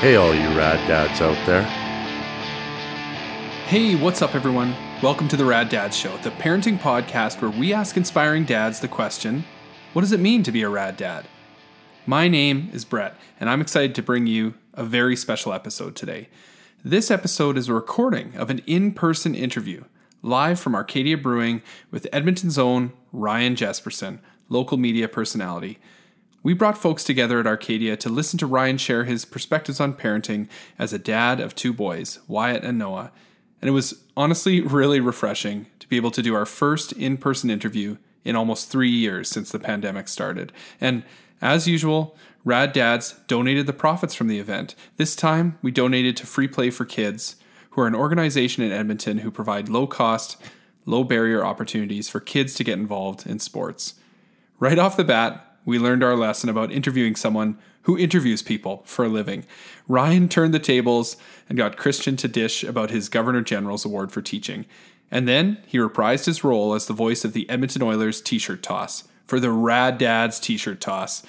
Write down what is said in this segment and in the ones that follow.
Hey, all you rad dads out there. Hey, what's up, everyone? Welcome to the Rad Dad Show, the parenting podcast where we ask inspiring dads the question what does it mean to be a rad dad? My name is Brett, and I'm excited to bring you a very special episode today. This episode is a recording of an in person interview live from Arcadia Brewing with Edmonton's own Ryan Jespersen, local media personality. We brought folks together at Arcadia to listen to Ryan share his perspectives on parenting as a dad of two boys, Wyatt and Noah. And it was honestly really refreshing to be able to do our first in person interview in almost three years since the pandemic started. And as usual, Rad Dads donated the profits from the event. This time, we donated to Free Play for Kids, who are an organization in Edmonton who provide low cost, low barrier opportunities for kids to get involved in sports. Right off the bat, we learned our lesson about interviewing someone who interviews people for a living. Ryan turned the tables and got Christian to dish about his Governor General's Award for teaching. And then he reprised his role as the voice of the Edmonton Oilers t shirt toss for the Rad Dads t shirt toss.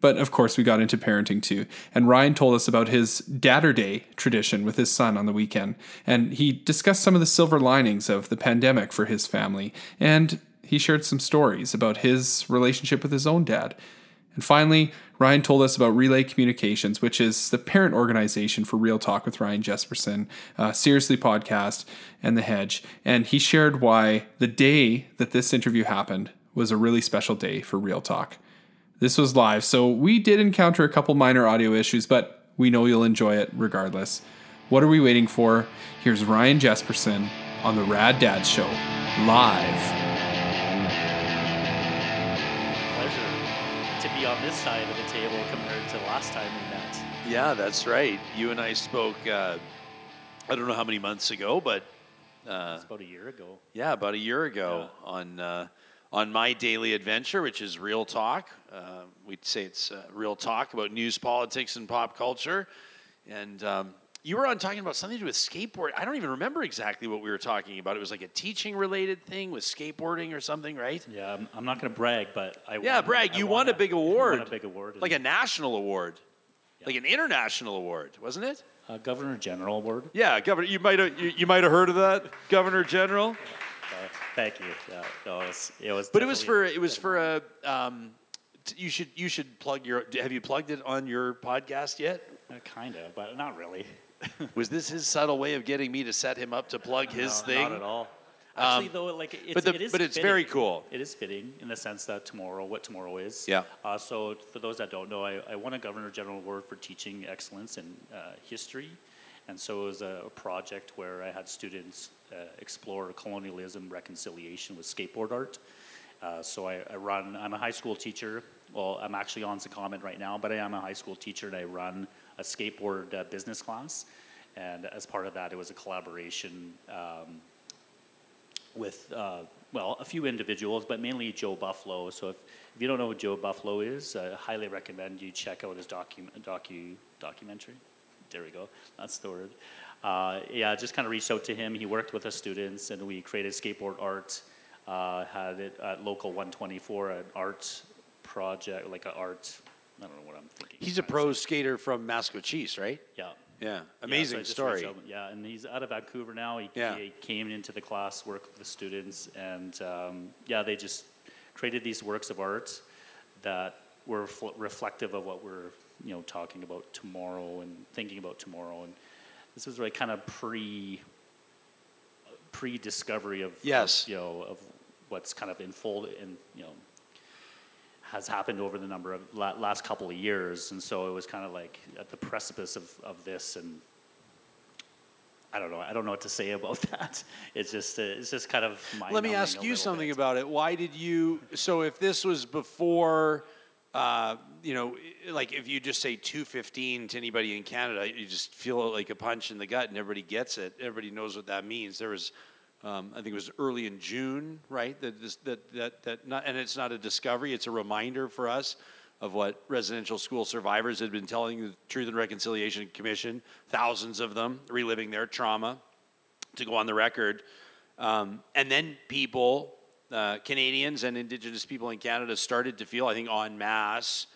But of course, we got into parenting too. And Ryan told us about his Dadurday tradition with his son on the weekend. And he discussed some of the silver linings of the pandemic for his family. And he shared some stories about his relationship with his own dad. And finally, Ryan told us about Relay Communications, which is the parent organization for Real Talk with Ryan Jespersen, uh, Seriously Podcast, and The Hedge. And he shared why the day that this interview happened was a really special day for Real Talk. This was live, so we did encounter a couple minor audio issues, but we know you'll enjoy it regardless. What are we waiting for? Here's Ryan Jespersen on the Rad Dad Show, live. This side of the table compared to last time we met. Yeah, that's right. You and I spoke, uh, I don't know how many months ago, but uh, It's about a year ago. yeah, about a year ago Yeah. on uh, on my daily adventure, which is Real Talk. Uh, we'd say it's uh, Real Talk about news, politics, and pop culture. And um, you were on talking about something to do with skateboard. I don't even remember exactly what we were talking about. It was like a teaching related thing with skateboarding or something, right? Yeah, I'm, I'm not going to brag, but I Yeah, won, brag. I You won a big award. Won a big award, Like a national award, like an international award, wasn't it? a Governor General award. Yeah, Governor. You might have you, you might have heard of that, Governor General. Uh, thank you. Yeah, no, it was. It was. But it was for it was for a. Um, t- you should you should plug your. Have you plugged it on your podcast yet? Uh, kind of, but not really. Was this his subtle way of getting me to set him up to plug his No, thing? Not at all. Actually, Um, though, like it's, but the- it is but it's fitting. very cool. It is fitting in the sense that tomorrow, what tomorrow is. Yeah. Uh, so for those that don't know, I, I won a Governor General Award for teaching excellence in uh, history, and so it was a, a project where I had students uh, explore colonialism reconciliation with skateboard art. Uh, so I, I run. I'm a high school teacher. Well, I'm actually on secondment right now, but I am a high school teacher, and I run a skateboard uh, business class. And as part of that, it was a collaboration um, with, uh, well, a few individuals, but mainly Joe Buffalo. So if, if you don't know who Joe Buffalo is, I highly recommend you check out his docu, docu, documentary. There we go. That's the word. Uh, yeah, just kind of reached out to him. He worked with the students, and we created skateboard art. Uh, had it at Local 124, an art project, like an art. I don't know what I'm thinking. He's a pro skater from Maskwacis, right? Yeah. Yeah, Yeah, so amazing story. Yeah, and he's out of Vancouver now. He, Yeah. he came into the class, worked with the students, and um, yeah, they just created these works of art that were fl- reflective of what we're you know talking about tomorrow and thinking about tomorrow. And this was like kind of pre pre discovery of Yes. you know of what's kind of unfolded and you know has happened over the number of la- last couple of years, and so it was kind of like at the precipice of, of this, and I don't know, I don't know what to say about that. It's just, uh, it's just kind of. Let me ask you something bit. about it. Why did you? So if this was before, uh, you know, like if you just say two fifteen to anybody in Canada, you just feel like a punch in the gut, and everybody gets it. Everybody knows what that means. There was. Um, I think it was early in June, right? That this, that that that not, and it's not a discovery; it's a reminder for us of what residential school survivors had been telling the Truth and Reconciliation Commission, thousands of them reliving their trauma, to go on the record. Um, and then people, uh, Canadians and Indigenous people in Canada, started to feel, I think, en masse,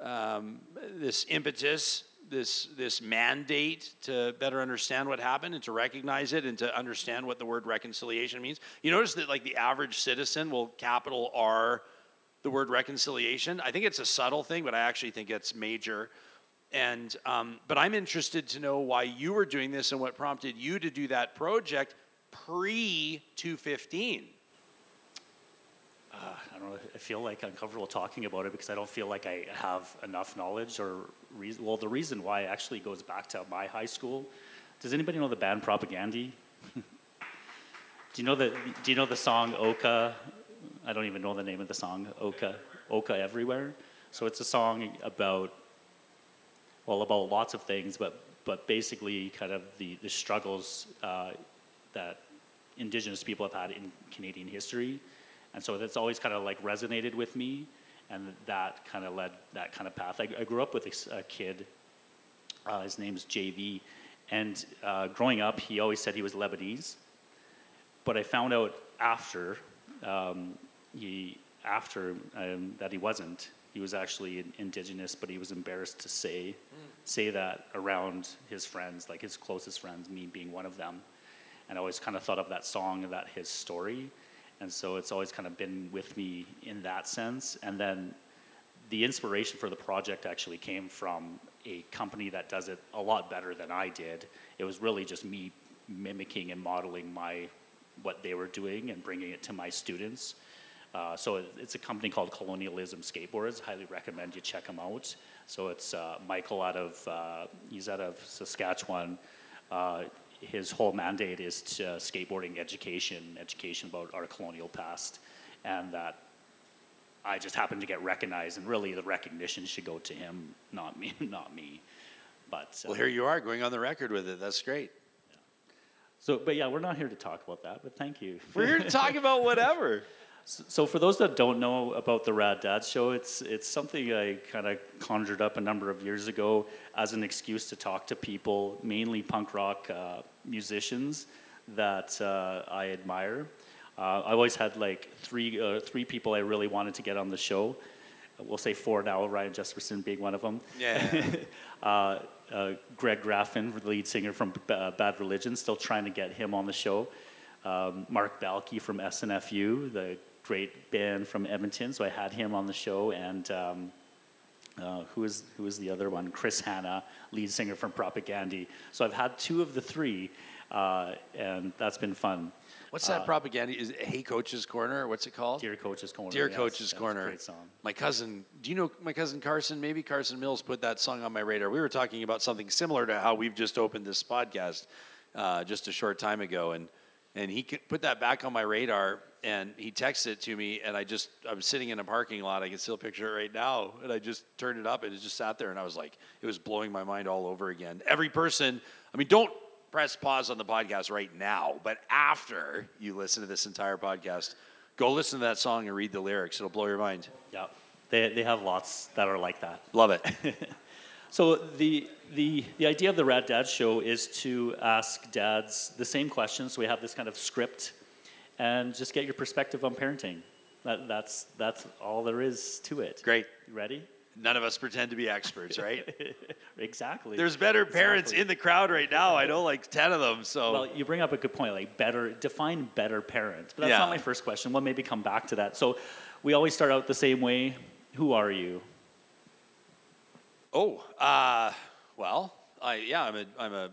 um, this impetus this this mandate to better understand what happened and to recognize it and to understand what the word reconciliation means. You notice that like the average citizen will capital R the word reconciliation. I think it's a subtle thing, but I actually think it's major. And um, but I'm interested to know why you were doing this and what prompted you to do that project pre 215. Uh, I don't know. I feel like uncomfortable talking about it because I don't feel like I have enough knowledge or reason. Well, the reason why actually goes back to my high school. Does anybody know the band Propagandhi? do you know the Do you know the song Oka? I don't even know the name of the song. Oka, Oka everywhere. So it's a song about well about lots of things, but but basically kind of the the struggles uh, that Indigenous people have had in Canadian history and so that's always kind of like resonated with me, and that kind of led that kind of path. I, I grew up with a, a kid. Uh, his name's JV, and uh, growing up, he always said he was Lebanese. But I found out after um, he after um, that he wasn't. He was actually indigenous, but he was embarrassed to say mm. say that around his friends, like his closest friends, me being one of them. And I always kind of thought of that song and that his story and so it's always kind of been with me in that sense. And then the inspiration for the project actually came from a company that does it a lot better than I did. It was really just me mimicking and modeling my what they were doing and bringing it to my students. Uh, so it's a company called Colonialism Skateboards. Highly recommend you check them out. So it's uh, Michael out of uh, he's out of Saskatchewan. His whole mandate is to, skateboarding education, education about our colonial past, and that I just happened to get recognized, and really the recognition should go to him, not me, not me. But uh, well, here you are going on the record with it. That's great. Yeah. So, but yeah, we're not here to talk about that. But thank you. We're here to talk about whatever. So, for those that don't know about the Rad Dad Show, it's it's something I kind of conjured up a number of years ago as an excuse to talk to people, mainly punk rock uh, musicians that uh, I admire. Uh, I always had like three uh, three people I really wanted to get on the show. We'll say four now. Ryan Jespersen being one of them. Yeah. Uh, uh, Greg Graffin, the lead singer from Bad Religion, still trying to get him on the show. Um, Marc Belke from SNFU, the great band from Edmonton, so I had him on the show, and um, uh, who is who is the other one? Chris Hannah, lead singer from Propagandhi. So I've had two of the three, uh, and that's been fun. What's that uh, Propagandhi? Is it Hey Coach's Corner? What's it called? Dear Coach's Corner. Dear yes, Coach's Corner. great song. My cousin, do you know my cousin Carson? Maybe Carson Mills put that song on my radar. We were talking about something similar to how we've just opened this podcast uh, just a short time ago, and and he put that back on my radar and he texted it to me and i just i was sitting in a parking lot i can still picture it right now and i just turned it up and it just sat there and i was like it was blowing my mind all over again. Every person i mean don't press pause on the podcast right now but after you listen to this entire podcast go listen to that song and read the lyrics. It'll blow your mind. Yeah they, they have lots that are like that. Love it. So the the, the idea of the Rad Dad show is to ask dads the same questions. So we have this kind of script and just get your perspective on parenting. That, that's, that's all there is to it. Great. You ready? None of us pretend to be experts, right? exactly. There's better parents exactly. in the crowd right now. I know like 10 of them. So Well, you bring up a good point, like better define better parent. But that's yeah. not my first question. We'll maybe come back to that. So we always start out the same way. Who are you? Oh, uh, well, I yeah, I'm a I'm a,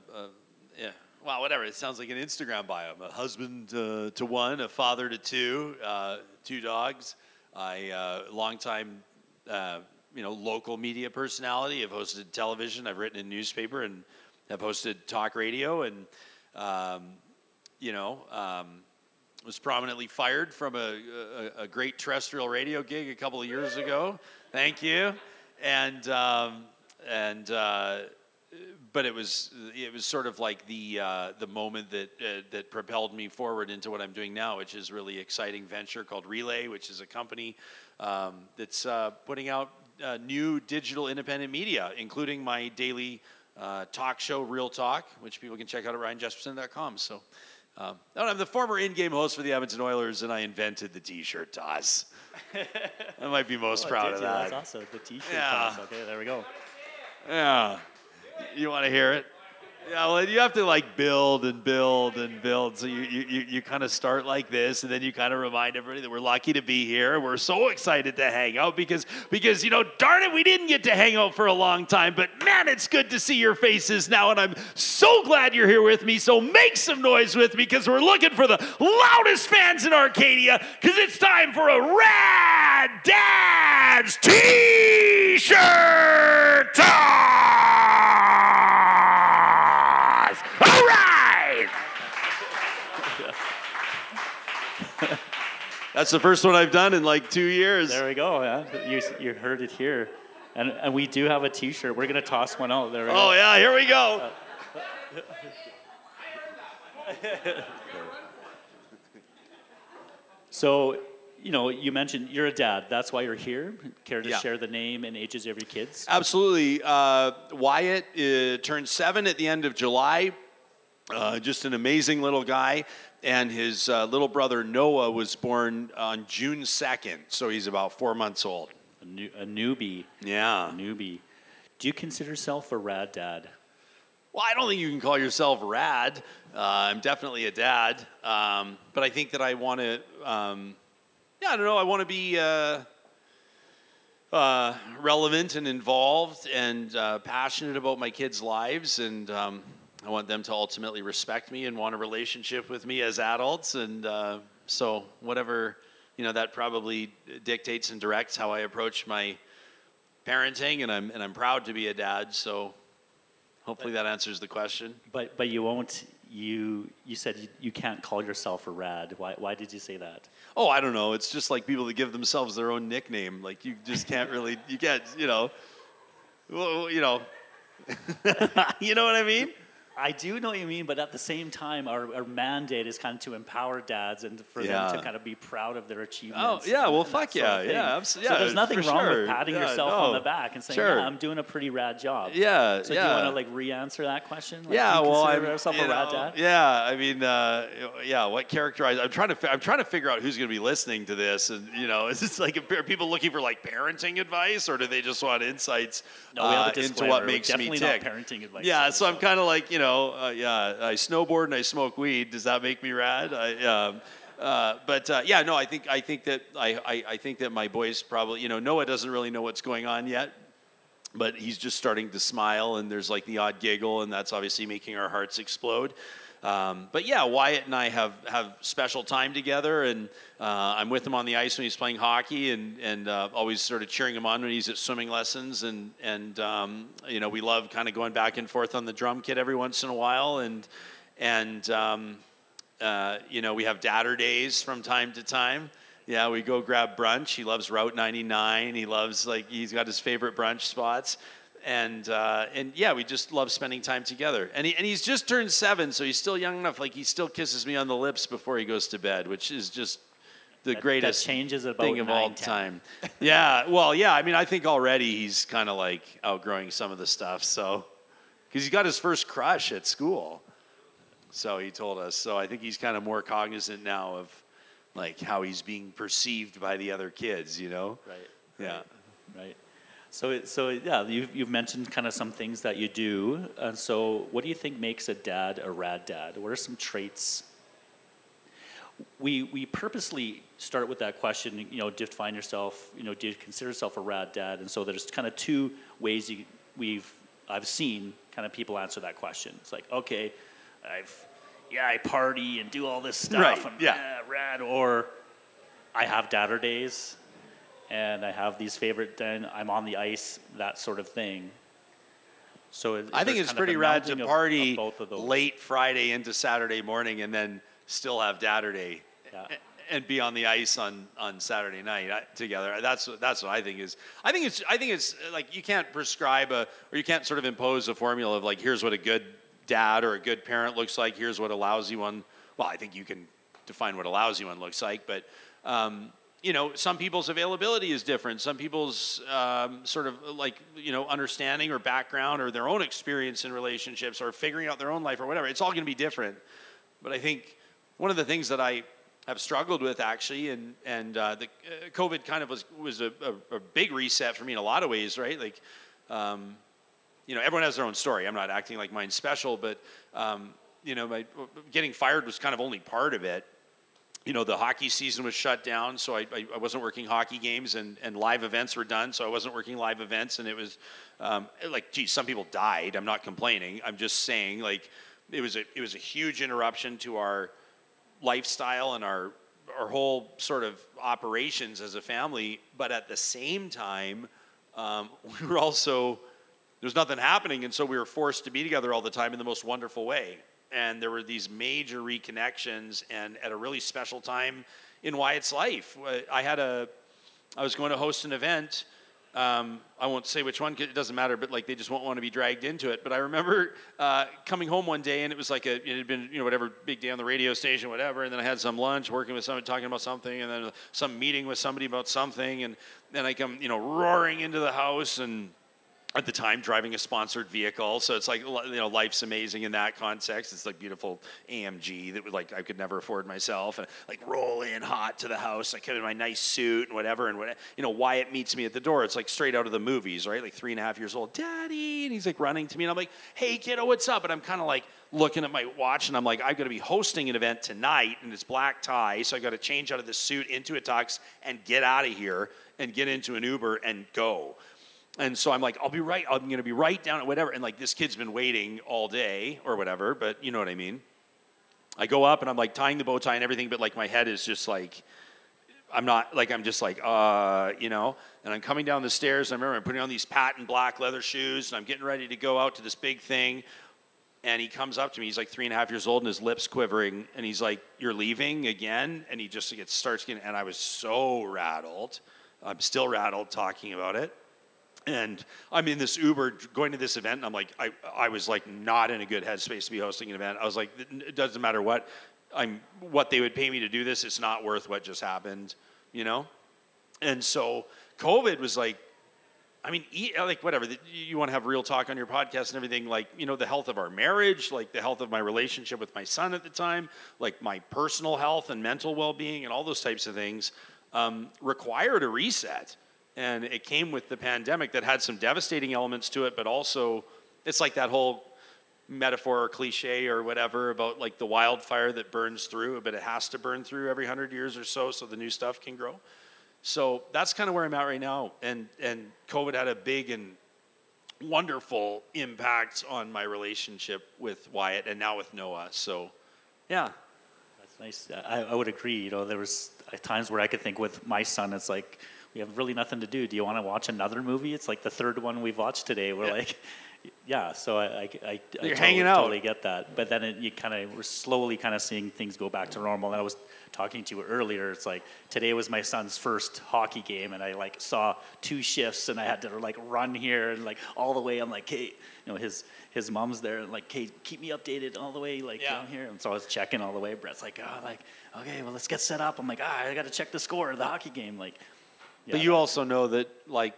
yeah, well, whatever. It sounds like an Instagram bio. I'm a husband uh, to one, a father to two, uh, two dogs. I uh, longtime, uh, you know, local media personality. I've hosted television. I've written in newspaper and have hosted talk radio. And um, you know, um, was prominently fired from a, a, a, great terrestrial radio gig a couple of years ago. Thank you. And um, and uh, but it was it was sort of like the uh, the moment that uh, that propelled me forward into what I'm doing now, which is really exciting venture called Relay, which is a company um, that's uh, putting out uh, new digital independent media, including my daily uh, talk show, Real Talk, which people can check out at ryanjespersen.com. So. Um, I'm the former in-game host for the Edmonton Oilers, and I invented the T-shirt toss. I might be most oh, proud of that. That's awesome. The T-shirt yeah. toss. Okay, there we go. Yeah. You want to hear it? Yeah, well, you have to like build and build and build. So you you, you, kind of start like this, and then you kind of remind everybody that we're lucky to be here. We're so excited to hang out because because you know, darn it, we didn't get to hang out for a long time. But man, it's good to see your faces now, and I'm so glad you're here with me. So make some noise with me because we're looking for the loudest fans in Arcadia because it's time for a Rad Dads T-shirt toss. All right. That's the first one I've done in like two years. There we go. Yeah, you, you heard it here, and and we do have a T-shirt. We're gonna toss one out. There we Oh go. yeah, here we go. So, you know, you mentioned you're a dad. That's why you're here. Care to Yeah. share the name and ages of your kids? Absolutely. Uh, Wyatt uh, turned seven at the end of July. Uh, just an amazing little guy. And his uh, little brother Noah was born on June 2nd. So he's about four months old. A, new, a newbie. Yeah. A newbie. Do you consider yourself a rad dad? Well, I don't think you can call yourself rad. Uh, I'm definitely a dad. Um, but I think that I want to, um, yeah, I don't know, I want to be uh, uh, relevant and involved and uh, passionate about my kids' lives. And um, I want them to ultimately respect me and want a relationship with me as adults. And uh, so, whatever, you know, that probably dictates and directs how I approach my parenting. And I'm, and I'm proud to be a dad. So, Hopefully that answers the question. But but you won't. You you said you, you can't call yourself a rad. Why why did you say that? Oh, I don't know. It's just like people that give themselves their own nickname. Like you just can't really, you can't, you know, well, you know, you know what I mean? I do know what you mean, but at the same time, our, our mandate is kind of to empower dads and for them to kind of be proud of their achievements. Oh, yeah, well, fuck sort yeah, of thing. yeah, abso- So yeah, there's nothing wrong sure. with patting Yeah, yourself on the back and saying, Sure. "Yeah, I'm doing a pretty rad job." Yeah, So yeah. do you want to like re-answer that question? Like, yeah, well, I'm, yourself you a rad dad. Yeah, I mean, uh, yeah. What characterize? I'm trying to. fi- I'm trying to figure out who's going to be listening to this, and you know, is this like are people looking for like parenting advice, or do they just want insights No, we have a uh, into what makes me tick? not parenting advice. Yeah, so I'm kind of like, you know, uh, yeah, I snowboard and I smoke weed. Does that make me rad? I, um, uh, but uh, yeah, no, I think I think that I, I, I think that my boys probably, you know, Noah doesn't really know what's going on yet, but he's just starting to smile, and there's like the odd giggle, and that's obviously making our hearts explode. Um, but yeah, Wyatt and I have, have special time together, and uh, I'm with him on the ice when he's playing hockey, and and uh, always sort of cheering him on when he's at swimming lessons, and and um, you know we love kind of going back and forth on the drum kit every once in a while, and and um, uh, you know we have dadurdays from time to time. Yeah, we go grab brunch. He loves Route 99. He loves like he's got his favorite brunch spots and uh, and yeah, we just love spending time together. And he, and he's just turned seven, so he's still young enough. Like he still kisses me on the lips before he goes to bed, which is just the that greatest changes about thing of all 10. time. yeah, well, yeah. I mean, I think already he's kind of like outgrowing some of the stuff. So because he got his first crush at school, so he told us. So I think he's kind of more cognizant now of like how he's being perceived by the other kids. You know? Right. Yeah. Right. So, so yeah, you've, you've mentioned kind of some things that you do. And so, what do you think makes a dad a rad dad? What are some traits? We, we purposely start with that question, you know, define yourself, you know, do you consider yourself a rad dad? And so there's kind of two ways you, we've, I've seen kind of people answer that question. It's like, okay, I've, yeah, I party and do all this stuff. Right, and, yeah. Eh, rad. Or I have dadurdays and I have these favorite, then I'm on the ice, that sort of thing. So it, I think it's pretty rad to party of of late Friday into Saturday morning and then still have Dadurday Yeah. and be on the ice on, on Saturday night uh, together. That's what- that's what I think is. I think it's I think it's uh, like you can't prescribe a or you can't sort of impose a formula of like here's what a good dad or a good parent looks like. Here's what a lousy one. Well, I think you can define what a lousy one looks like, but. Um, you know, some people's availability is different. Some people's um, sort of like, you know, understanding or background or their own experience in relationships or figuring out their own life or whatever. It's all going to be different. But I think one of the things that I have struggled with actually, and and uh, the uh, COVID kind of was was a, a, a big reset for me in a lot of ways, right? Like, um, you know, everyone has their own story. I'm not acting like mine's special, but um, you know, my, getting fired was kind of only part of it. You know, the hockey season was shut down, so I, I, wasn't working hockey games, and, and live events were done, so I wasn't working live events, and it was um, like, geez, some people died. I'm not complaining. I'm just saying, like, it was a it was a huge interruption to our lifestyle and our our whole sort of operations as a family. But at the same time, um, we were also there's nothing happening, and so we were forced to be together all the time in the most wonderful way. And there were these major reconnections, and at a really special time in Wyatt's life, I had a I was going to host an event um, I won't say which one, it doesn't matter, but like they just won't want to be dragged into it. But I remember uh, coming home one day and it was like a, it had been, you know, whatever, big day on the radio station, whatever. And then I had some lunch working with someone, talking about something, and then some meeting with somebody about something. And then I come, you know, roaring into the house and at the time driving a sponsored vehicle. So it's like you know life's amazing in that context. It's like beautiful amg that like i could never afford myself. And like roll in hot to the house i come in my nice suit and whatever. And what you know wyatt meets me at the door. It's like straight out of the movies right? Like three and a half years old daddy and he's like running to me. And i'm like hey kiddo what's up? And i'm kind of like looking at my watch and i'm like i'm to be hosting an event tonight and it's black tie so i got to change out of the suit into a tux and get out of here and get into an uber and go and so I'm like, I'll be right. I'm going to be right down at whatever. And like, this kid's been waiting all day or whatever, but you know what I mean. I go up and I'm like tying the bow tie and everything, but like my head is just like, I'm not like I'm just like uh you know, and I'm coming down the stairs. I remember I'm putting on these patent black leather shoes, and I'm getting ready to go out to this big thing. And he comes up to me. He's like three and a half years old, and his lips quivering. And he's like, "You're leaving again?" And he just gets starts getting. And I was so rattled. I'm still rattled talking about it and I'm in this Uber going to this event, and I'm like, I, I was like not in a good headspace to be hosting an event. I was like, it doesn't matter what I'm, what they would pay me to do this. It's not worth what just happened, you know. And so COVID was like, I mean, like whatever. You want to have real talk on your podcast and everything, like you know, the health of our marriage, like the health of my relationship with my son at the time, like my personal health and mental well-being, and all those types of things um, required a reset and it came with the pandemic that had some devastating elements to it, but also it's like that whole metaphor or cliche or whatever about like the wildfire that burns through, but it has to burn through every hundred years or so so the new stuff can grow. So that's kind of where I'm at right now. And and COVID had a big and wonderful impact on my relationship with Wyatt and now with Noah. So yeah. That's nice. I, I would agree. You know, there was uh, times where I could think with my son, it's like we have really nothing to do. Do you want to watch another movie? It's like the third one we've watched today. We're yeah. like, yeah. So I, I, I, I totally, hanging out. totally get that. But then it, you kind of we're slowly kind of seeing things go back to normal. And I was talking to you earlier. It's like today was my son's first hockey game, and I like saw two shifts, and I had to like run here and like all the way. I'm like, hey, you know, his his mom's there, and like, hey, keep me updated all the way like yeah. down here. And so I was checking all the way. Brett's like, oh, like okay, well let's get set up. I'm like, ah, I got to check the score of the hockey game, like yeah. But you also know that, like,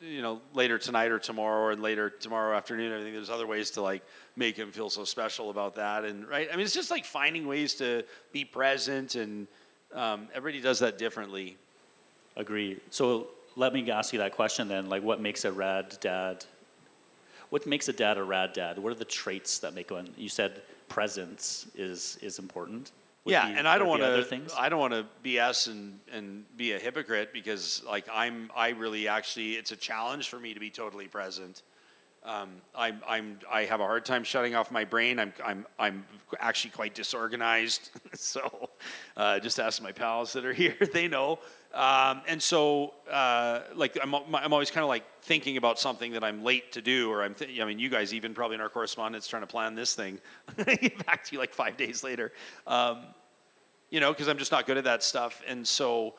you know, later tonight or tomorrow or later tomorrow afternoon, I think there's other ways to like make him feel so special about that. And right, I mean, it's just like finding ways to be present, and um, everybody does that differently. Agree. So let me ask you that question then. Like, what makes a rad dad? What makes a dad a rad dad? What are the traits that make one? You said presence is is important yeah, and I don't want to. I don't want to BS and and be a hypocrite because like I'm. I really actually. It's a challenge for me to be totally present. Um, I'm, I'm, I have a hard time shutting off my brain. I'm, I'm, I'm actually quite disorganized. so, uh, just ask my pals that are here; they know. Um, and so, uh, like, I'm, I'm always kind of like thinking about something that I'm late to do, or I'm. Th- I mean, you guys even probably in our correspondence trying to plan this thing. Get back to you like five days later. Um, you know, because I'm just not good at that stuff. And so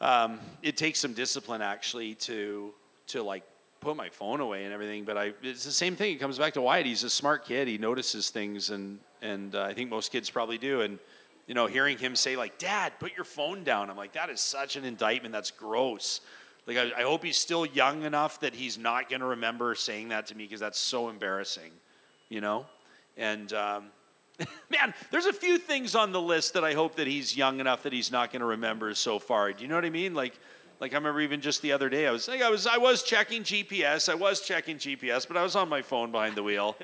um, it takes some discipline actually to to like put my phone away and everything. But I, it's the same thing. It comes back to Wyatt. He's a smart kid. He notices things, and and uh, I think most kids probably do. And you know, hearing him say like, "Dad, put your phone down," I'm like, that is such an indictment. That's gross. Like, I, I hope he's still young enough that he's not going to remember saying that to me because that's so embarrassing, you know. And um, Man, there's a few things on the list that I hope that he's young enough that he's not going to remember so far. Do you know what I mean? Like, Like I remember even just the other day, I was like, I was I was checking GPS, I was checking GPS, but I was on my phone behind the wheel.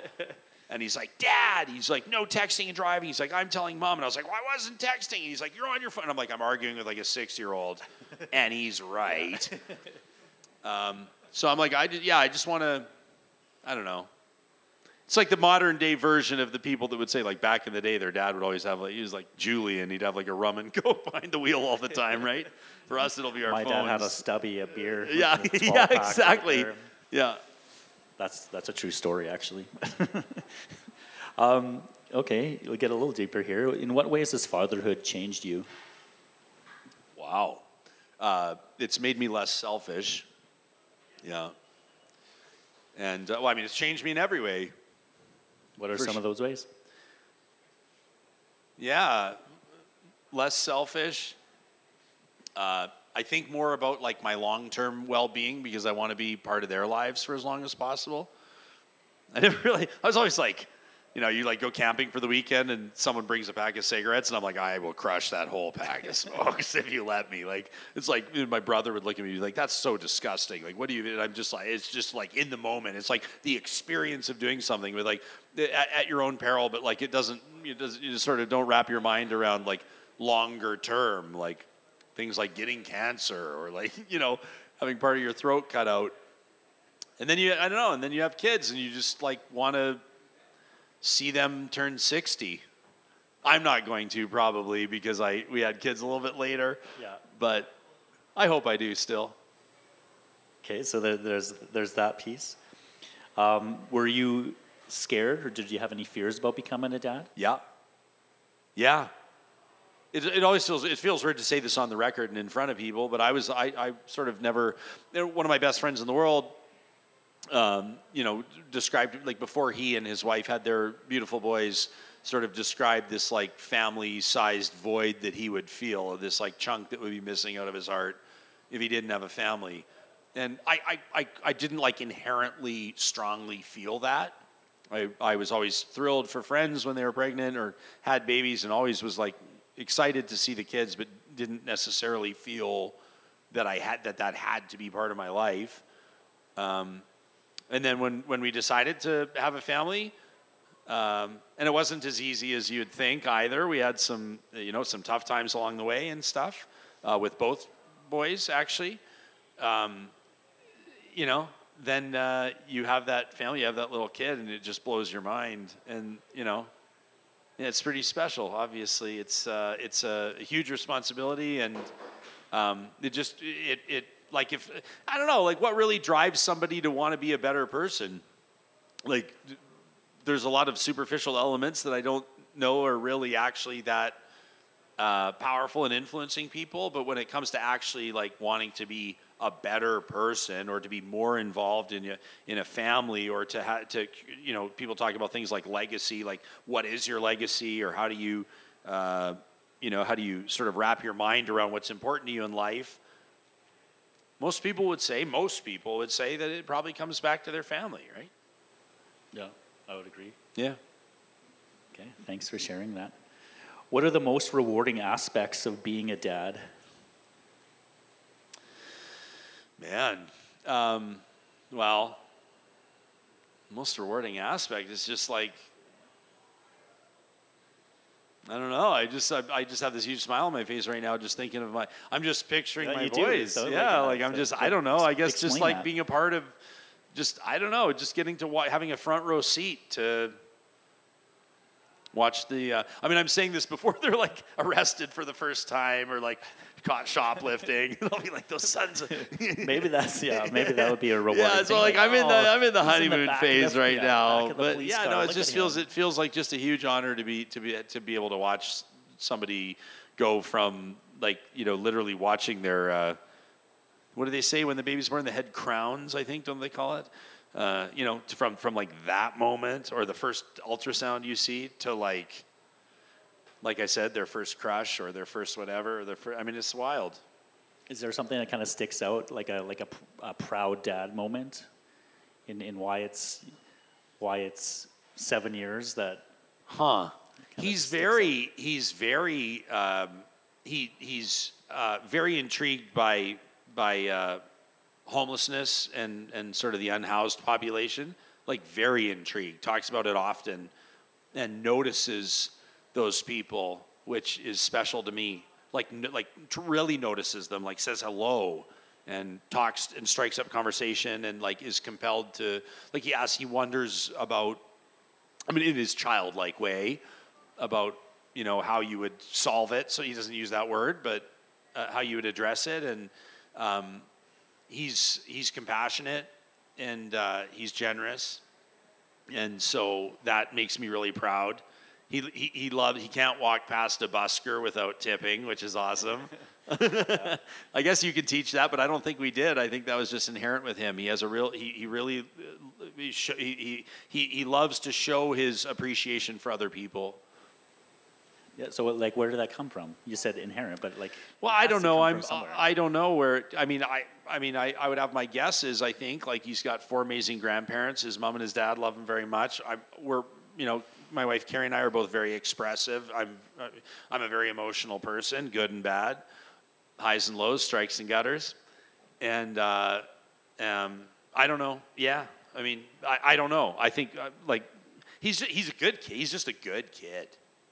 And he's like, Dad. He's like, no texting and driving. He's like, I'm telling mom. And I was like, well, I wasn't texting. And he's like, you're on your phone. And I'm like, I'm arguing with like a six year old. and he's right. Um, so I'm like, I just, yeah, I just want to, I don't know. It's like the modern day version of the people that would say, like back in the day, their dad would always have like he was like Julian. He'd have like a rum and go behind the wheel all the time, right? For us, it'll be our My phones. dad had a stubby, a beer. yeah, yeah, exactly. yeah. That's that's a true story, actually. um, okay, we'll get a little deeper here. In what ways has fatherhood changed you? Wow. Uh, it's made me less selfish. Yeah. And uh, well, I mean, it's changed me in every way. What are For some su- of those ways? Yeah, less selfish. Uh, I think more about like my long-term well-being because I want to be part of their lives for as long as possible. I never really. I was always like, you know, you like go camping for the weekend and someone brings a pack of cigarettes and I'm like, I will crush that whole pack of smokes if you let me. Like, it's like my brother would look at me and be like, that's so disgusting. Like, what do you? And I'm just like, it's just like in the moment. It's like the experience of doing something with like at, at your own peril, but like it doesn't. It does. You just sort of don't wrap your mind around like longer term, like things like getting cancer or like you know having part of your throat cut out. And then you, I don't know, and then you have kids and you just like want to see them turn 60. I'm not going to probably because I we had kids a little bit later. Yeah. But I hope I do still. Okay, so there, there's there's that piece. Um, were you scared, or did you have any fears about becoming a dad? Yeah. Yeah. It, it always feels it feels weird to say this on the record and in front of people, but I was I, I sort of never one of my best friends in the world um, you know, described like before he and his wife had their beautiful boys, sort of described this like family-sized void that he would feel, this like chunk that would be missing out of his heart if he didn't have a family. And I, I, I, I didn't like inherently strongly feel that. I, I was always thrilled for friends when they were pregnant or had babies, and always was like excited to see the kids, but didn't necessarily feel that I had that that had to be part of my life. Um, and then when, when we decided to have a family, um, and it wasn't as easy as you'd think either. We had some, you know, some tough times along the way and stuff uh, with both boys, actually. Um, you know, then uh, you have that family, you have that little kid, and it just blows your mind. And you know, yeah, it's pretty special. Obviously, it's uh, it's a, huge responsibility, and um, it just it it like if I don't know, like what really drives somebody to want to be a better person, like there's a lot of superficial elements that I don't know are really actually that uh, powerful and influencing people. But when it comes to actually like wanting to be a better person or to be more involved in a, in a family or to ha- to you know people talk about things like legacy, like what is your legacy or how do you uh, you know how do you sort of wrap your mind around what's important to you in life. Most people would say, most people would say that it probably comes back to their family, right? Yeah, I would agree. Yeah. Okay, thanks for sharing that. What are the most rewarding aspects of being a dad? Man, um, well, most rewarding aspect is just like I don't know. I just I, I just have this huge smile on my face right now, just thinking of my. I'm just picturing Yeah, my boys. totally, yeah, yeah, like I'm so- just so I don't know. I guess just like that. being a part of, just I don't know, just getting to wa- having a front row seat to watch the. Uh, I mean, I'm saying this before they're like arrested for the first time or like caught shoplifting. They'll be like those sons. Of, Maybe that's yeah. Maybe that would be a rewarding. yeah, so thing, like I'm in the oh, I'm in the honeymoon back of phase the- right yeah, now. the But yeah, car, no, it look just feels him. it feels like just a huge honor to be to be to be able to watch somebody go from like you know literally watching their uh, what do they say when the baby's born the head crowns I think don't they call it uh, you know from from like that moment or the first ultrasound you see to like like I said their first crush or their first whatever or their fir- I mean it's wild. Is there something that kind of sticks out, like a like a, a proud dad moment, in in Wyatt's why it's seven years that Huh. He's very he's very um, he he's uh, very intrigued by by uh, homelessness and and sort of the unhoused population. Like very intrigued, talks about it often, and notices those people, which is special to me. Like like really notices them, like says hello, and talks and strikes up conversation, and like is compelled to like he asks, he wonders about. I mean, in his childlike way, about you know how you would solve it. So he doesn't use that word, but uh, how you would address it, and um, he's he's compassionate and uh, he's generous, and so that makes me really proud. He he he loves. He can't walk past a busker without tipping, which is awesome. I guess you could teach that, but I don't think we did. I think that was just inherent with him. He has a real. He he really. uh, He he, he, he loves to show his appreciation for other people. Yeah, so like, where did that come from? You said inherent, but like. Well, I don't know. I'm. I don't know where. I mean, I. I mean, I, I would have my guesses. I think like he's got four amazing grandparents. His mom and his dad love him very much. I'm. We're. You know, my wife Carrie and I are both very expressive. I'm. I'm a very emotional person, good and bad, highs and lows, strikes and gutters, and uh, um, I don't know. Yeah, I mean, I, I don't know. I think uh, like he's he's a good kid. He's just a good kid.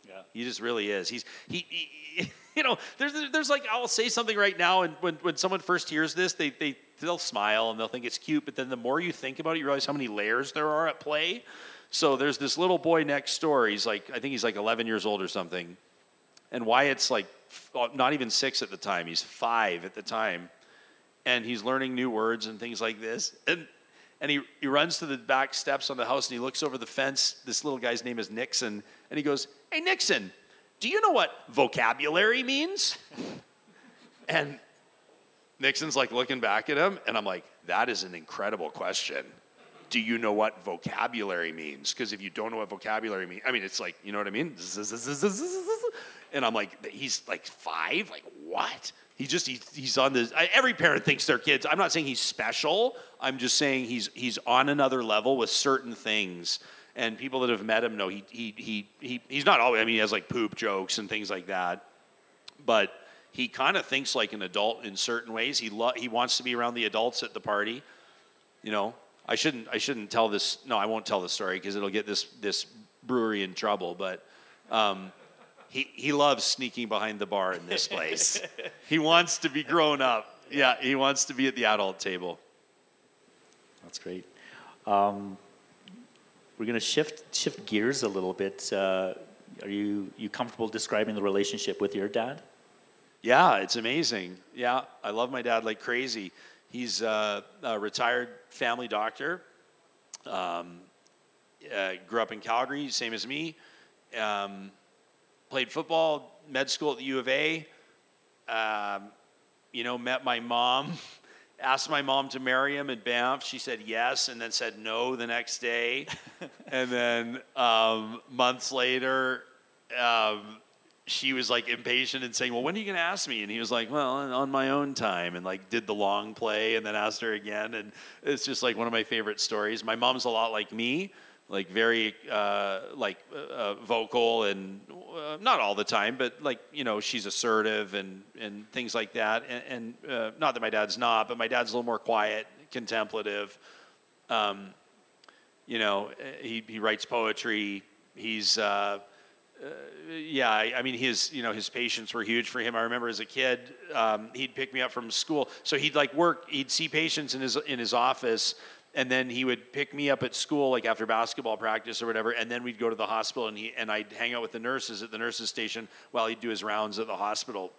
Yeah. He just really is. He's he, he you know, there's there's like I'll say something right now, and when when someone first hears this, they they they'll smile and they'll think it's cute, but then the more you think about it, you realize how many layers there are at play. So there's this little boy next door. He's like I think he's like 11 years old or something, and Wyatt's like uh, not even six at the time. He's five at the time, and he's learning new words and things like this. And and he, he runs to the back steps on the house and he looks over the fence. This little guy's name is Nixon. And he goes, Hey, Nixon, do you know what vocabulary means? And Nixon's like looking back at him. And I'm like, That is an incredible question. Do you know what vocabulary means? Because if you don't know what vocabulary means, I mean, it's like, you know what I mean? And I'm like, he's like five? Like, what? He just, he, he's on this. Every parent thinks their kids, I'm not saying he's special. I'm just saying he's, he's on another level with certain things. And people that have met him know he, he, he, he, he's not always, I mean, he has like poop jokes and things like that. But he kind of thinks like an adult in certain ways. He, lo- he wants to be around the adults at the party. You know, I shouldn't, I shouldn't tell this. No, I won't tell the story because it'll get this, this brewery in trouble. But, um, he, he loves sneaking behind the bar in this place. he wants to be grown up. Yeah, he wants to be at the adult table. That's great. Um, we're going to shift shift gears a little bit. Uh, are you you comfortable describing the relationship with your dad? Yeah, it's amazing. Yeah, I love my dad like crazy. He's uh, a retired family doctor. Um, uh, grew up in Calgary, same as me. Um, played football, med school at the U of A. Um, you know, met my mom. Asked my mom to marry him in Banff. She said yes, and then said no the next day. and then um, months later, um, she was like impatient and saying, "Well, when are you going to ask me?" And he was like, "Well, on my own time." And like did the long play, and then asked her again. And it's just like one of my favorite stories. My mom's a lot like me, like very uh, like uh, vocal and uh, not all the time, but like you know she's assertive and and things like that. And, and uh, not that my dad's not, but my dad's a little more quiet, contemplative. Um, you know, he he writes poetry. He's uh, yeah, I, I mean, his you know his patients were huge for him. I remember as a kid, um, he'd pick me up from school, so he'd like work. He'd see patients in his in his office, and then he would pick me up at school, like after basketball practice or whatever, and then we'd go to the hospital, and he and I'd hang out with the nurses at the nurses station while he'd do his rounds at the hospital,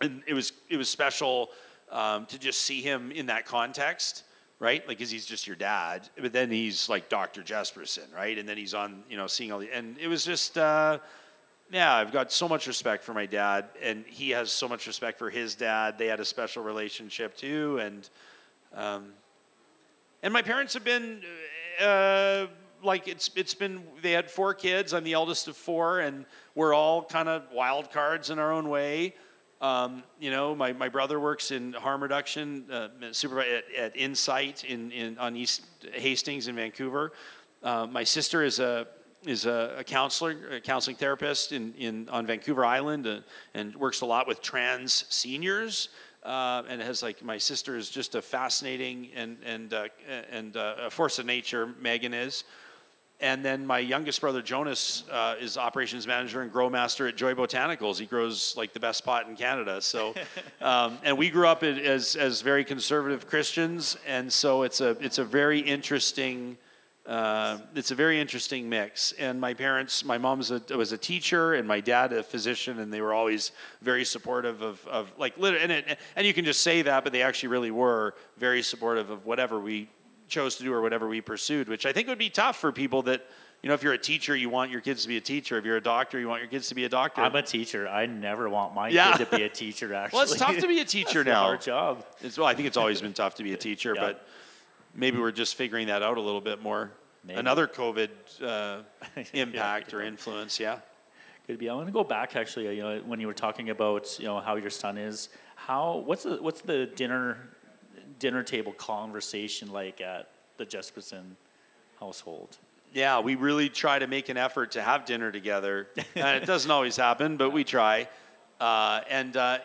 and it was it was special um, to just see him in that context right? Like, cause he's just your dad, but then he's like Dr. Jespersen, right? And then he's on, you know, seeing all the, and it was just, uh, yeah, I've got so much respect for my dad, and he has so much respect for his dad. They had a special relationship too, and, um, and my parents have been, uh, like it's it's been they had four kids. I'm the eldest of four, and we're all kind of wild cards in our own way. Um, you know, my, my brother works in harm reduction, uh, at, at Insite in, in on East Hastings in Vancouver. Uh, my sister is a is a, a, counselor, a counseling therapist in, in on Vancouver Island, uh, and works a lot with trans seniors. uh, and has like my sister is just a fascinating and and uh, and uh, a force of nature. Megan is. And then my youngest brother Jonas uh, is operations manager and grow master at Joy Botanicals. He grows like the best pot in Canada. So, um, and we grew up as as very conservative Christians, and so it's a it's a very interesting. Uh, it's a very interesting mix. And my parents, my mom was a, was a teacher, and my dad a physician, and they were always very supportive of, of like, and, it, and you can just say that, but they actually really were very supportive of whatever we chose to do or whatever we pursued, which I think would be tough for people that, you know, if you're a teacher, you want your kids to be a teacher. If you're a doctor, you want your kids to be a doctor. I'm a teacher. I never want my Yeah. kid to be a teacher. Actually, well, it's tough to be a teacher It's a now. hard job. It's, well, I think it's always been tough to be a teacher, Yeah. but maybe we're just figuring that out a little bit more. Maybe. Another COVID uh, impact good or influence, yeah. Could be. I want to go back actually. You know, when you were talking about you know how your son is, how what's the what's the dinner dinner table conversation like at the Jespersen household? Yeah, we really try to make an effort to have dinner together. and it doesn't always happen, but we try. Uh, and uh,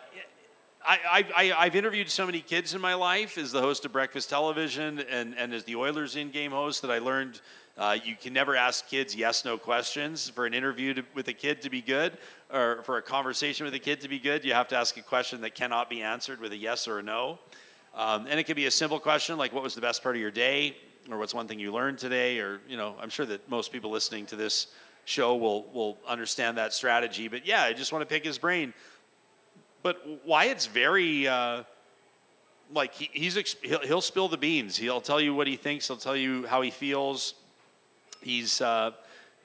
I, I, I, I've interviewed so many kids in my life as the host of Breakfast Television and, and as the Oilers in game host that I learned uh, you can never ask kids yes no questions. For an interview to, with a kid to be good, or for a conversation with a kid to be good, you have to ask a question that cannot be answered with a yes or a no. Um, and it could be a simple question like, what was the best part of your day? Or what's one thing you learned today? Or, you know, I'm sure that most people listening to this show will, will understand that strategy. But yeah, I just want to pick his brain. But Wyatt's very, uh, like, he, he's, ex- he'll, he'll spill the beans. He'll tell you what he thinks, he'll tell you how he feels. He's, uh,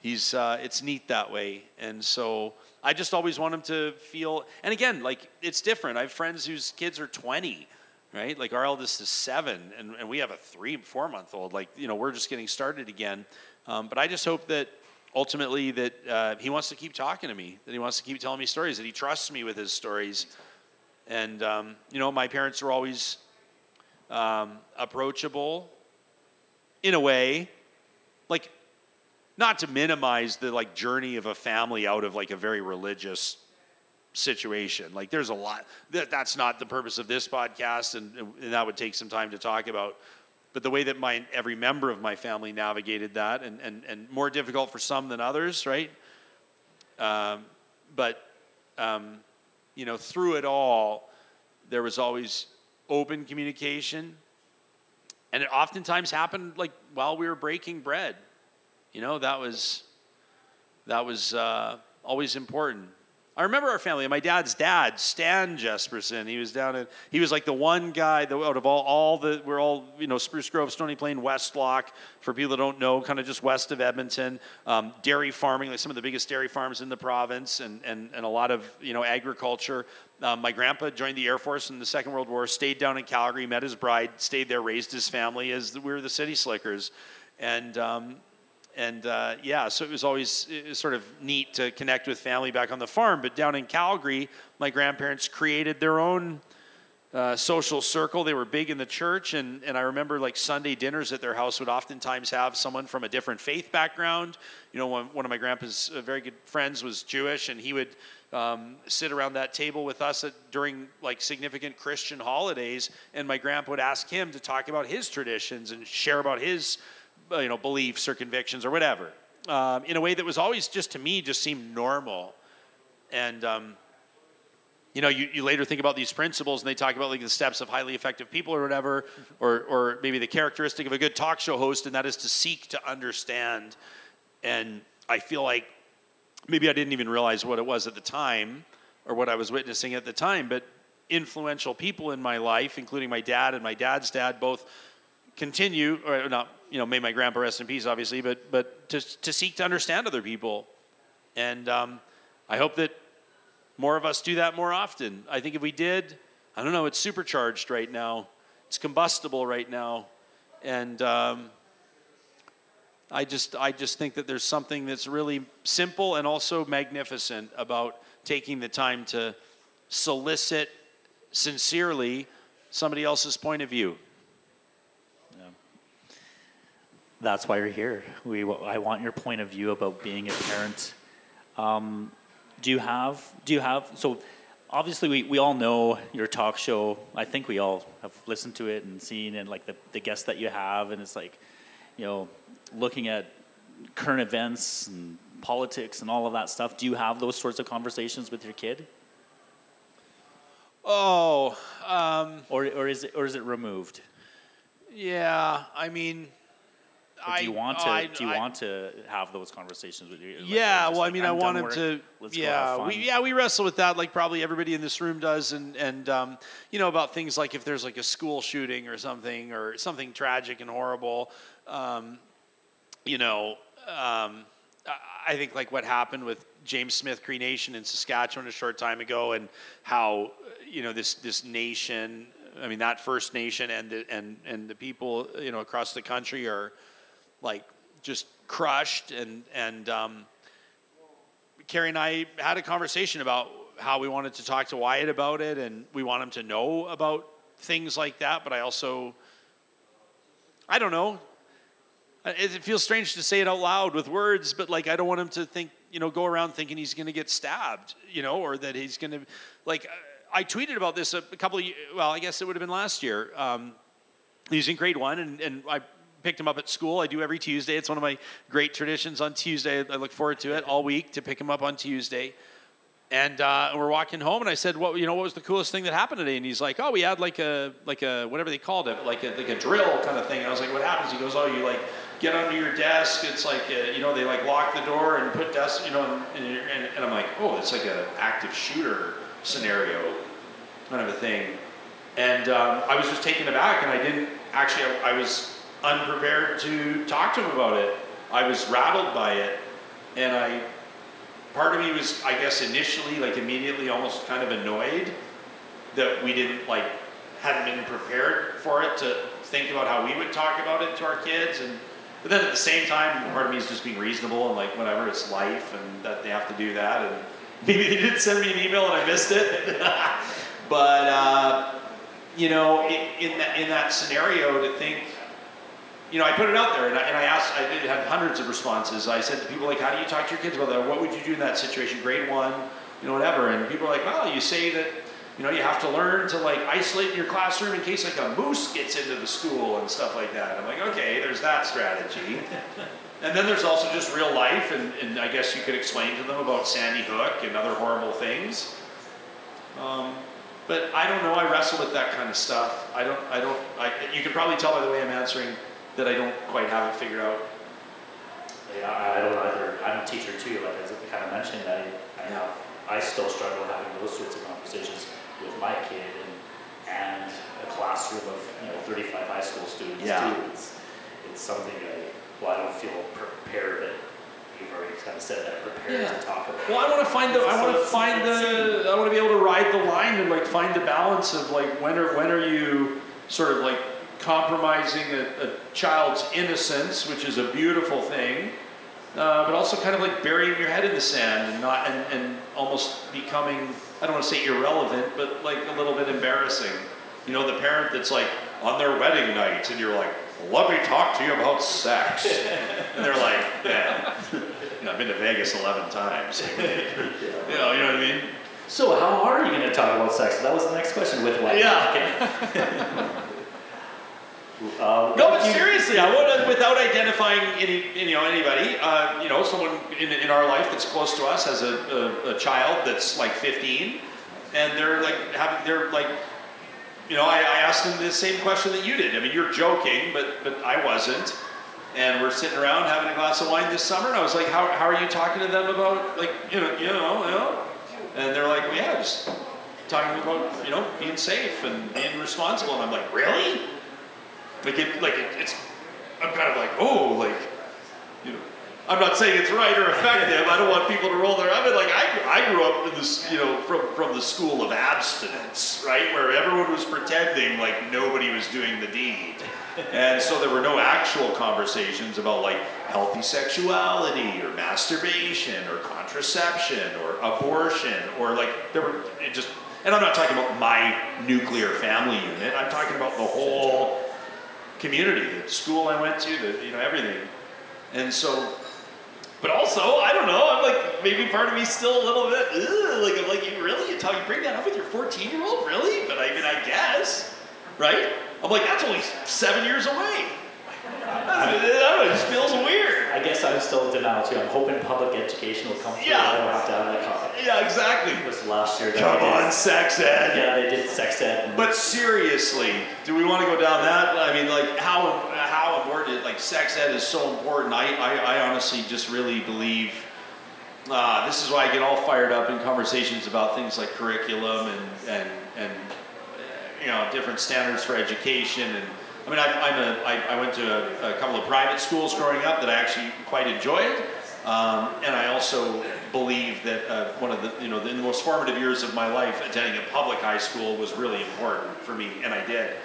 he's, uh, it's neat that way. And so I just always want him to feel, and again, like, it's different. I have friends whose kids are 20 right? Like our eldest is seven, and, and we have a three, four month old. Like, you know, we're just getting started again. Um, but I just hope that ultimately that uh, he wants to keep talking to me, that he wants to keep telling me stories, that he trusts me with his stories. And, um, you know, my parents were always um, approachable in a way, like, not to minimize the like journey of a family out of like a very religious situation. Like there's a lot that that's not the purpose of this podcast, and, and that would take some time to talk about. But the way that my every member of my family navigated that, and and, and more difficult for some than others, right? Um, but um, you know, through it all, there was always open communication, and it oftentimes happened like while we were breaking bread. You know, that was that was uh, always important. I remember our family. My dad's dad, Stan Jespersen. He was down in. He was like the one guy that out of all all the we're all you know Spruce Grove, Stony Plain, Westlock. For people that don't know, kind of just west of Edmonton, um, dairy farming, like some of the biggest dairy farms in the province, and and and a lot of you know agriculture. Um, my grandpa joined the Air Force in the Second World War. Stayed down in Calgary, met his bride, stayed there, raised his family as the, we were the city slickers, and. Um, and uh, yeah, so it was always it was sort of neat to connect with family back on the farm. But down in Calgary, my grandparents created their own uh, social circle. They were big in the church, and, and I remember like Sunday dinners at their house would oftentimes have someone from a different faith background. You know, one, one of my grandpa's uh, very good friends was Jewish, and he would um, sit around that table with us at, during like significant Christian holidays, and my grandpa would ask him to talk about his traditions and share about his you know beliefs or convictions or whatever um, in a way that was always just to me just seemed normal. And um, you know you, you later think about these principles and they talk about like the steps of highly effective people or whatever or, or maybe the characteristic of a good talk show host and that is to seek to understand. And i feel like maybe i didn't even realize what it was at the time or what i was witnessing at the time but influential people in my life including my dad and my dad's dad both continue or not you know may my grandpa rest in peace obviously but but to, to seek to understand other people. And um, i hope that more of us do that more often. I think if we did i don't know it's supercharged right now. It's combustible right now. And um, i just i just think that there's something that's really simple and also magnificent about taking the time to solicit sincerely somebody else's point of view That's why you're here. We, I want your point of view about being a parent. Um, do you have? Do you have? So, obviously we, we all know your talk show. I think we all have listened to it and seen and like the, the guests that you have and it's like, you know, looking at current events and politics and all of that stuff. Do you have those sorts of conversations with your kid? Oh, um, Or, or is it or is it removed? yeah. I mean, Or do you want to I- do you I- want to have those conversations with your like, Yeah, well, I mean, I want him work, to. let's yeah, we yeah we wrestle with that like probably everybody in this room does, and and um, you know about things like if there's like a school shooting or something or something tragic and horrible, um, you know, um, I- I think like what happened with James Smith Cree Nation in Saskatchewan a short time ago, and how you know this this nation. I mean, that First Nation and the and and the people you know across the country are like just crushed and and um, Carrie and I had a conversation about how we wanted to talk to Wyatt about it and we want him to know about things like that but I also I don't know. It, feels strange to say it out loud with words but like I don't want him to think you know go around thinking he's going to get stabbed you know or that he's going to like I tweeted about this a, a couple of well I guess it would have been last year um, he's in grade one and, and I picked him up at school. I do every Tuesday. It's one of my great traditions on Tuesday. I look forward to it all week to pick him up on Tuesday. And uh, we're walking home, and I said, "What you know? What was the coolest thing that happened today?" And he's like, "Oh, we had like a like a whatever they called it, like a like a drill kind of thing." And I was like, "What happens?" He goes, "Oh, you like get under your desk. It's like uh you know they like lock the door and put desk, you know." And, and, and, and I'm like, "Oh, it's like an active shooter scenario, kind of a thing." And um, I was just taken aback, and I didn't actually. I, I was unprepared to talk to him about it. I was rattled by it, and I. Part of me was, I guess, initially like immediately almost kind of annoyed that we didn't like hadn't been prepared for it to think about how we would talk about it to our kids and but then at the same time part of me is just being reasonable and like whatever it's life and that they have to do that and maybe they did send me an email and I missed it but uh, you know in, in that in that scenario to think you know, I put it out there and I, and I asked, I did had hundreds of responses. I said to people like, how do you talk to your kids about that? What would you do in that situation? Grade one, you know, whatever. And people are like, well, you say that, you know, you have to learn to like isolate in your classroom in case like a moose gets into the school and stuff like that. I'm like, okay, there's that strategy. and then there's also just real life. And, and I guess you could explain to them about Sandy Hook and other horrible things. Um, but I don't know. I wrestle with that kind of stuff. I don't. I don't. I, you can probably tell by the way I'm answering that I don't quite have it figured out. Yeah, I I don't either. I'm a teacher too, like as I kind of mentioned, I, I have, I still struggle having those sorts of conversations with my kid and, and a classroom of, you know, thirty-five high school students Yeah. too. It's, it's something I, well, I don't feel prepared, but you've already kind of said that, prepared Yeah. to talk about. Well, I want to find the. I want to find the. I want to be able to ride the line and like find the balance of like when are when are you sort of like compromising a, a child's innocence, which is a beautiful thing, uh, but also kind of like burying your head in the sand and not and, and almost becoming I don't want to say irrelevant, but like a little bit embarrassing. You know, the parent that's like on their wedding night, and you're like, "Let me talk to you about sex," and they're like, "Yeah, you know, I've been to Vegas eleven times." You know, you know what I mean? So how are you going to talk about sex? That was the next question with what? Yeah. Uh, No, but you- seriously, I want to, without identifying any, you know, anybody, uh, you know, someone in, in our life that's close to us has a, a, a child that's like 15, and they're like having, they're like, you know, I, I asked them the same question that you did. I mean, you're joking, but but I wasn't. And we're sitting around having a glass of wine this summer, and I was like, how, how are you talking to them about like, you know, you know, you know? And they're like, well, yeah, just talking about, you know, being safe and being responsible. And I'm like, really? Like it, like it, it's, I'm kind of like, oh, like, you know, I'm not saying it's right or effective. I don't want people to roll their eyes. But like, I, I grew up in this, you know, from from the school of abstinence, right, where everyone was pretending like nobody was doing the deed, and so there were no actual conversations about like healthy sexuality or masturbation or contraception or abortion or like there were it just. And I'm not talking about my nuclear family unit. I'm talking about the whole community, the school I went to, the you know everything. And so But also, I don't know. I'm like maybe part of me still a little bit like I'm like you really you talk you bring that up with your 14 year old really? But I mean I guess right? I'm like that's only seven years away. That's, I don't know. It just feels weird. I guess I'm still denial too. I'm hoping public education will come through. Yeah. I don't have to have that. Yeah, exactly. It was last year. Come did- on, sex ed. Yeah, they did sex ed. But seriously, do we want to go down that? I mean, like how how important? Like sex ed is so important. I I, I honestly just really believe. Uh, this is why I get all fired up in conversations about things like curriculum and and and you know different standards for education and. I mean, I, I'm a, I, I went to a, a couple of private schools growing up that I actually quite enjoyed, um, and I also believe that uh, one of the you know the, the most formative years of my life attending a public high school was really important for me, and I did.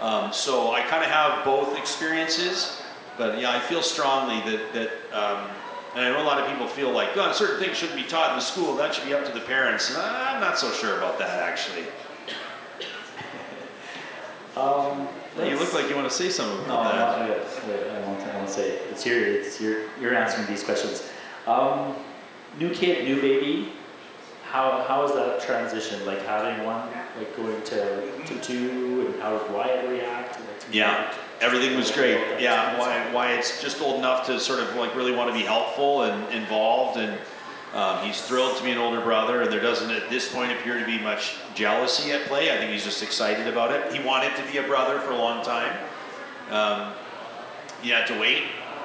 Um, so I kind of have both experiences, but yeah, I feel strongly that that. Um, and I know a lot of people feel like, oh, certain things shouldn't be taught in the school. That should be up to the parents. I'm not so sure about that, actually. Um, You let's- look like you want to say something about I'm that. not, wait, wait, I won't, I won't say it. It's your, it's your, you're answering these questions. Um, new kid, new baby. How, how is that transition? Like having one, like going to, to two, and how did Wyatt react? Like, Yeah, everything was great. Yeah, why Wyatt's just old enough to sort of like really want to be helpful and involved, and um, he's thrilled to be an older brother. And there doesn't at this point appear to be much jealousy at play. I think he's just excited about it. He wanted to be a brother for a long time. Um, he had to wait.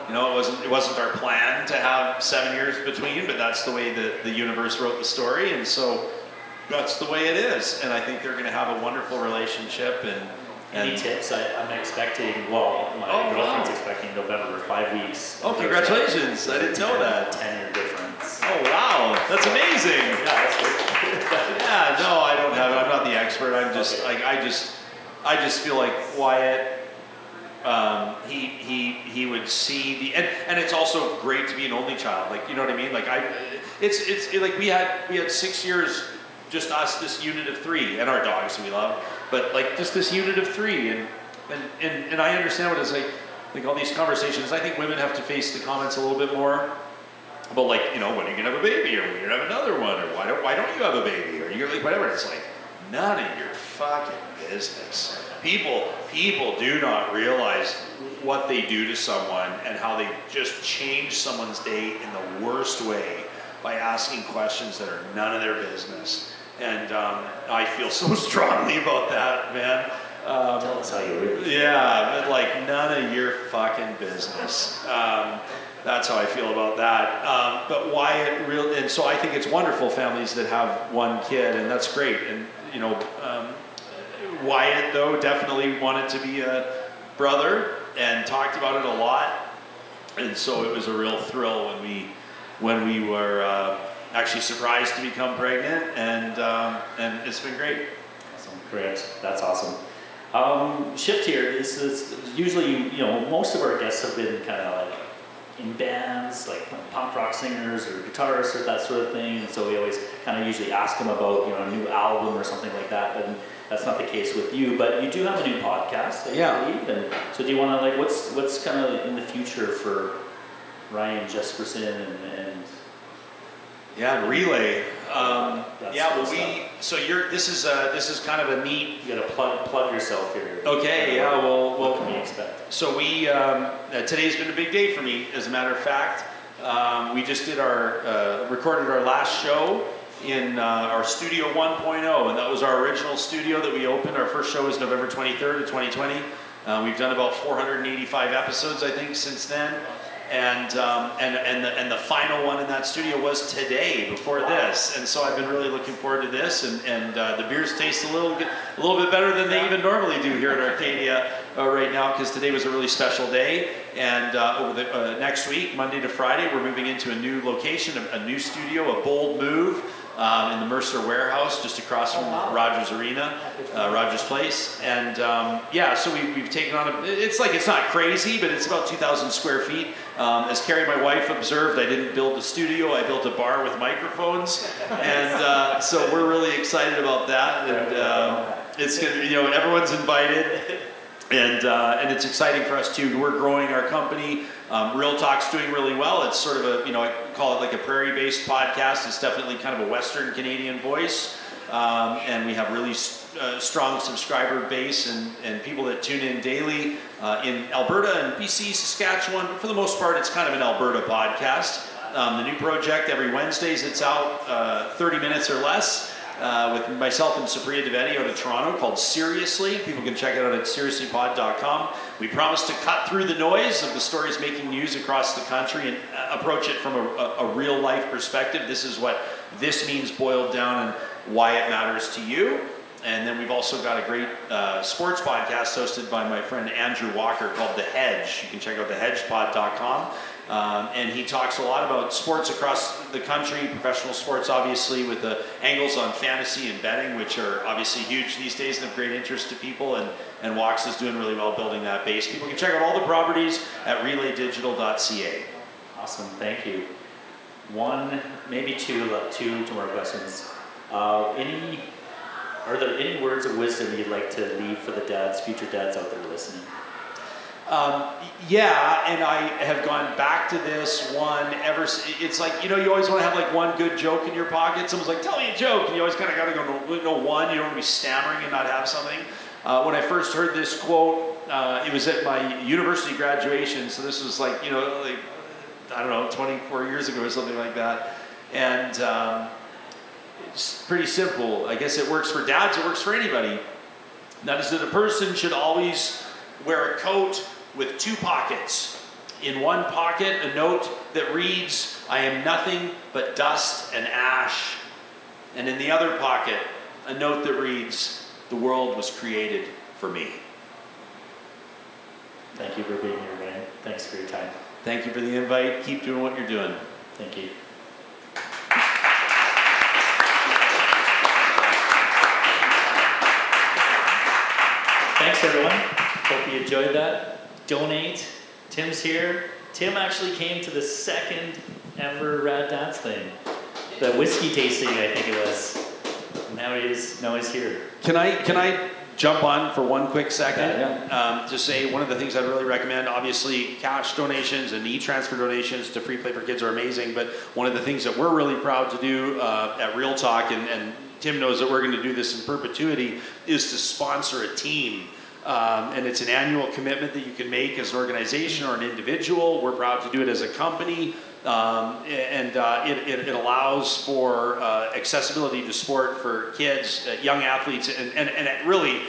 You know, it wasn't it wasn't our plan to have seven years between, but that's the way the, the universe wrote the story, and so that's the way it is. And I think they're going to have a wonderful relationship. And Any tips? I, I'm expecting, well, my Oh, girlfriend's wow. expecting November, five weeks. Oh, congratulations. I didn't know that. Ten year difference. Oh wow, that's amazing. Yeah, that's. Yeah, no, I don't have it. I'm not the expert. I'm just like I just I just feel like Wyatt. Um, he he he would see the and, and it's also great to be an only child. Like you know what I mean. Like I, it's it's like we had we had six years just us this unit of three and our dogs we love, but like just this unit of three and and and, and I understand what it's like. Like all these conversations, I think women have to face the comments a little bit more but like, you know, when are you gonna have a baby, or when are you gonna have another one, or why don't why don't you have a baby, or you're like whatever. It's like none of your fucking business. People people do not realize what they do to someone and how they just change someone's day in the worst way by asking questions that are none of their business. And um, I feel so strongly about that, man. Um, Tell us how you really feel. yeah, but like none of your fucking business. Um, that's how I feel about that. Um, but Wyatt real, and so I think it's wonderful families that have one kid, and that's great. And you know, um, Wyatt though definitely wanted to be a brother and talked about it a lot, and so it was a real thrill when we when we were uh, actually surprised to become pregnant, and um, and it's been great. Awesome. Great. That's awesome. Um, shift here. This is usually, you know, most of our guests have been kind of like in bands, like punk rock singers or guitarists or that sort of thing. And so we always kind of usually ask them about, you know, a new album or something like that. But that's not the case with you. But you do have a new podcast, I Yeah. believe. And so do you want to like, what's what's kind of in the future for Ryan Jespersen and, and Yeah, and relay. Um, That's yeah, well, we. So you're. This is uh This is kind of a neat. you got to plug plug yourself here. Okay. Yeah. Well. What Well. can we expect? So we. Um, uh, today's been a big day for me. As a matter of fact, um, we just did our uh, recorded our last show in uh, our Studio 1.0, and that was our original studio that we opened. Our first show was November 23rd of 2020. Uh, we've done about 485 episodes, I think, since then. And, um, and, and, the, and the final one in that studio was today, before this. And so I've been really looking forward to this. And, and uh, the beers taste a little, bit- a little bit better than they even normally do here at Arcadia uh, right now, because today was a really special day. And uh, over the uh, next week, Monday to Friday, we're moving into a new location, a, a new studio, a bold move um, in the Mercer Warehouse, just across from Rogers Arena, uh, Rogers Place. And um, yeah, so we, we've taken on a. It's like it's not crazy, but it's about 2,000 square feet. Um, as Carrie, my wife, observed, I didn't build a studio. I built a bar with microphones, and uh, so we're really excited about that. And um, it's gonna, you know, everyone's invited. and uh, and it's exciting for us too. We're growing our company. Um, Real Talk's doing really well. It's sort of a you know I call it like a prairie-based podcast. It's definitely kind of a Western Canadian voice, um, and we have really uh, strong subscriber base and, and people that tune in daily uh, in Alberta and BC, Saskatchewan. But for the most part, it's kind of an Alberta podcast. Um, the new project every Wednesdays, it's out uh, 30 minutes or less uh, with myself and Supriya Dwivedi out of Toronto called Seriously. People can check it out at seriouslypod.com. We promise to cut through the noise of the stories making news across the country and uh, approach it from a, a, a real life perspective. This is what this means boiled down and why it matters to you. And then we've also got a great uh, sports podcast hosted by my friend Andrew Walker called The Hedge. You can check out thehedgepod.com. Um, and he talks a lot about sports across the country, professional sports, obviously, with the angles on fantasy and betting, which are obviously huge these days and of great interest to people. And, and Walks is doing really well building that base. People can check out all the properties at relaydigital.ca. Awesome, thank you. One, maybe two, two more questions. Uh, any, are there any words of wisdom you'd like to leave for the dads, future dads out there listening? Um, yeah, and I have gone back to this one ever. It's like you know, you always want to have like one good joke in your pocket. Someone's like, "Tell me a joke," and you always kind of got to go no, one. You don't want to be stammering and not have something. Uh, when I first heard this quote, uh, it was at my university graduation. So this was like you know, like I don't know, 24 years ago or something like that, and. Um, it's pretty simple. I guess it works for dads, it works for anybody. That is that a person should always wear a coat with two pockets. In one pocket, a note that reads, I am nothing but dust and ash. And in the other pocket, a note that reads, The world was created for me. Thank you for being here, man. Thanks for your time. Thank you for the invite. Keep doing what you're doing. Thank you. Thanks, everyone. Hope you enjoyed that. Donate. Tim's here. Tim actually came to the second ever Rad Dads thing. The whiskey tasting, I think it was. Now he's now he's here. Can I can I jump on for one quick second? Yeah, Um, to say one of the things I'd really recommend, obviously, cash donations and e-transfer donations to Free Play for Kids are amazing. But one of the things that we're really proud to do uh, at Real Talk, and, and Tim knows that we're going to do this in perpetuity, is to sponsor a team. Um, and it's an annual commitment that you can make as an organization or an individual. We're proud to do it as a company. Um, and uh, it, it, it, allows for uh, accessibility to sport for kids, uh, young athletes, and, and, and really,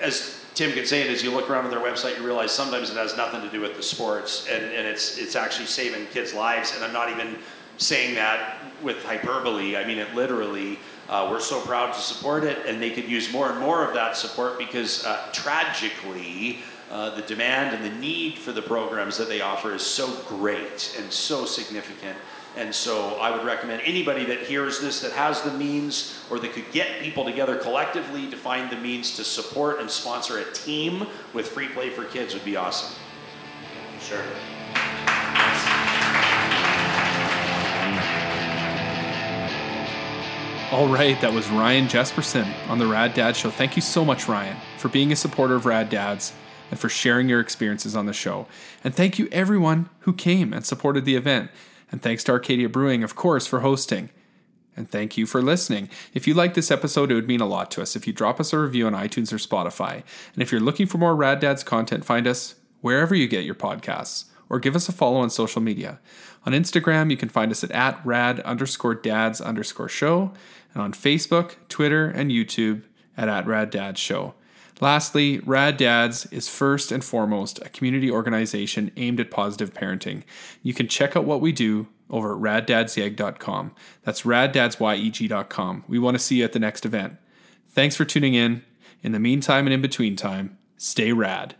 as Tim can say it, as you look around on their website, you realize sometimes it has nothing to do with the sports, and, and it's, it's actually saving kids' lives. And I'm not even saying that with hyperbole, I mean it literally. Uh, we're so proud to support it, and they could use more and more of that support because uh, tragically, uh, the demand and the need for the programs that they offer is so great and so significant. And so I would recommend anybody that hears this that has the means or that could get people together collectively to find the means to support and sponsor a team with free play for kids would be awesome. Sure. All right, that was Ryan Jespersen on the Rad Dad Show. Thank you so much, Ryan, for being a supporter of Rad Dads and for sharing your experiences on the show. And thank you, everyone who came and supported the event. And thanks to Arcadia Brewing, of course, for hosting. And thank you for listening. If you like this episode, it would mean a lot to us if you drop us a review on iTunes or Spotify. And if you're looking for more Rad Dads content, find us wherever you get your podcasts or give us a follow on social media. On Instagram, you can find us at, at rad underscore dads underscore show and on Facebook, Twitter, and YouTube at, at Rad Dads Show. Lastly, Rad Dads is first and foremost a community organization aimed at positive parenting. You can check out what we do over at raddadsYeg.com. That's raddadsYeg.com. We want to see you at the next event. Thanks for tuning in. In the meantime and in between time, stay rad.